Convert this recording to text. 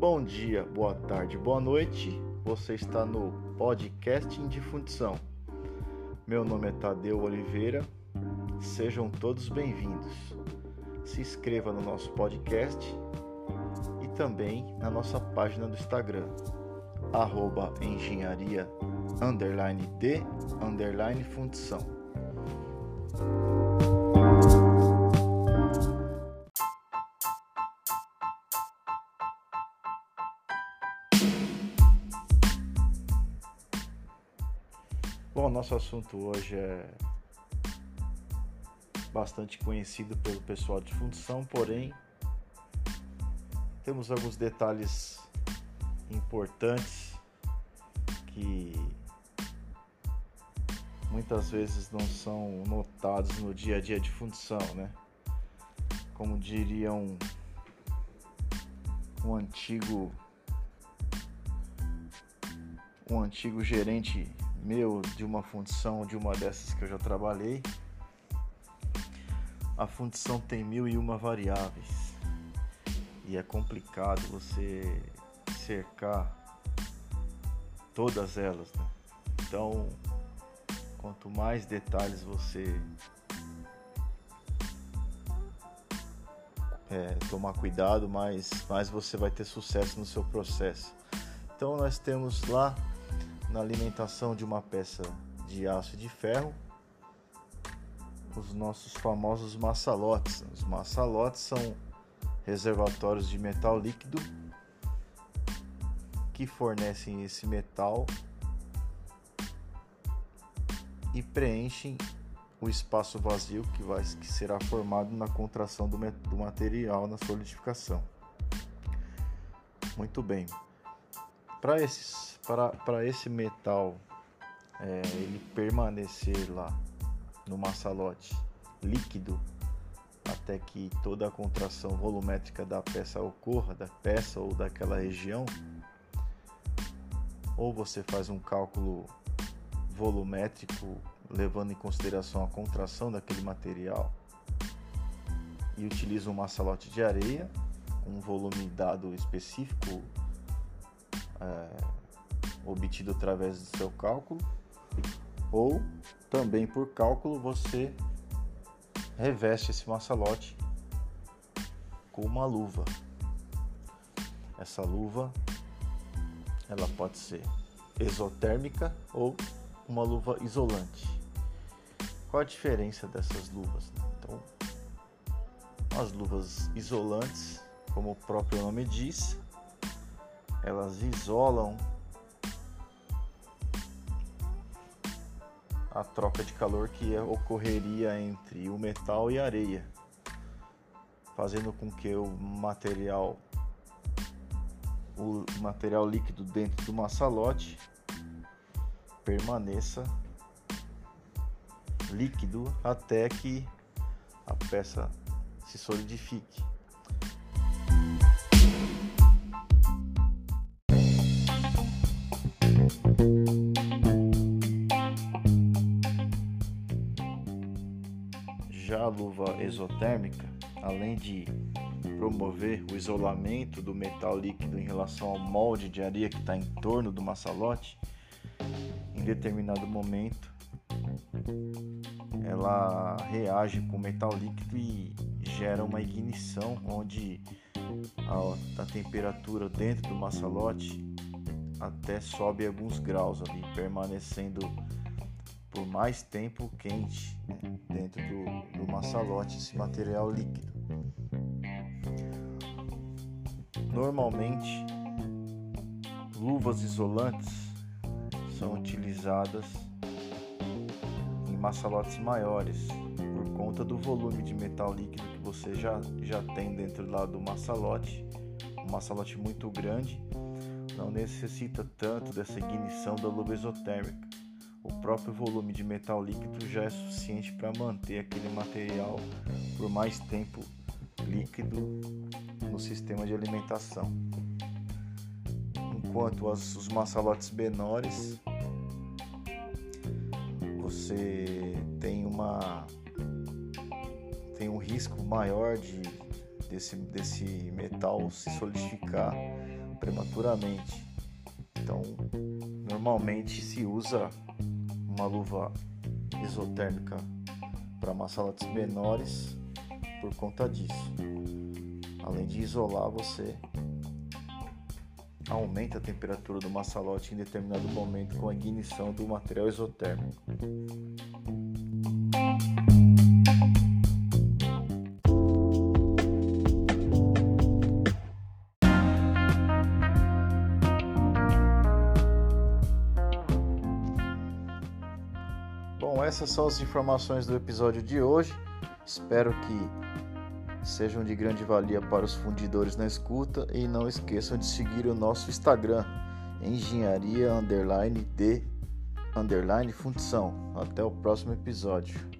Bom dia, boa tarde, boa noite. Você está no podcast de fundição. Meu nome é Tadeu Oliveira. Sejam todos bem-vindos. Se inscreva no nosso podcast e também na nossa página do Instagram, arroba Bom, nosso assunto hoje é bastante conhecido pelo pessoal de fundição, porém temos alguns detalhes importantes que muitas vezes não são notados no dia a dia de fundição, né? Como diria um antigo um antigo gerente meu de uma fundição de uma dessas que eu já trabalhei. A fundição tem mil e uma variáveis e é complicado você cercar todas elas. Né? Então, quanto mais detalhes você é, tomar cuidado, mais, mais você vai ter sucesso no seu processo. Então, nós temos lá na alimentação de uma peça de aço e de ferro os nossos famosos maçalotes. Os maçalotes são reservatórios de metal líquido que fornecem esse metal e preenchem o espaço vazio que, vai, que será formado na contração do, do material na solidificação. Muito bem. Para esses para esse metal é, ele permanecer lá no maçalote líquido até que toda a contração volumétrica da peça ocorra, da peça ou daquela região, ou você faz um cálculo volumétrico levando em consideração a contração daquele material e utiliza um maçalote de areia, um volume dado específico é, obtido através do seu cálculo, ou também por cálculo você reveste esse maçalote com uma luva. Essa luva ela pode ser exotérmica ou uma luva isolante. Qual a diferença dessas luvas? Então, as luvas isolantes, como o próprio nome diz, elas isolam a troca de calor que ocorreria entre o metal e a areia, fazendo com que o material o material líquido dentro do maçalote permaneça líquido até que a peça se solidifique. Luva exotérmica, além de promover o isolamento do metal líquido em relação ao molde de areia que está em torno do maçalote, em determinado momento ela reage com o metal líquido e gera uma ignição onde a, a temperatura dentro do maçalote até sobe alguns graus ali, permanecendo por mais tempo quente né, dentro do, do maçalote, esse material líquido. Normalmente, luvas isolantes são utilizadas em maçalotes maiores por conta do volume de metal líquido que você já, já tem dentro lá do maçalote, um maçalote muito grande, não necessita tanto dessa ignição da luva isotérmica o próprio volume de metal líquido já é suficiente para manter aquele material por mais tempo líquido no sistema de alimentação. Enquanto as, os maçalotes menores você tem uma tem um risco maior de desse, desse metal se solidificar prematuramente. Então, normalmente se usa uma luva isotérmica para maçalotes menores por conta disso. Além de isolar, você aumenta a temperatura do maçalote em determinado momento com a ignição do material isotérmico. Bom, essas são as informações do episódio de hoje. Espero que sejam de grande valia para os fundidores na escuta e não esqueçam de seguir o nosso Instagram, engenharia de fundição. Até o próximo episódio.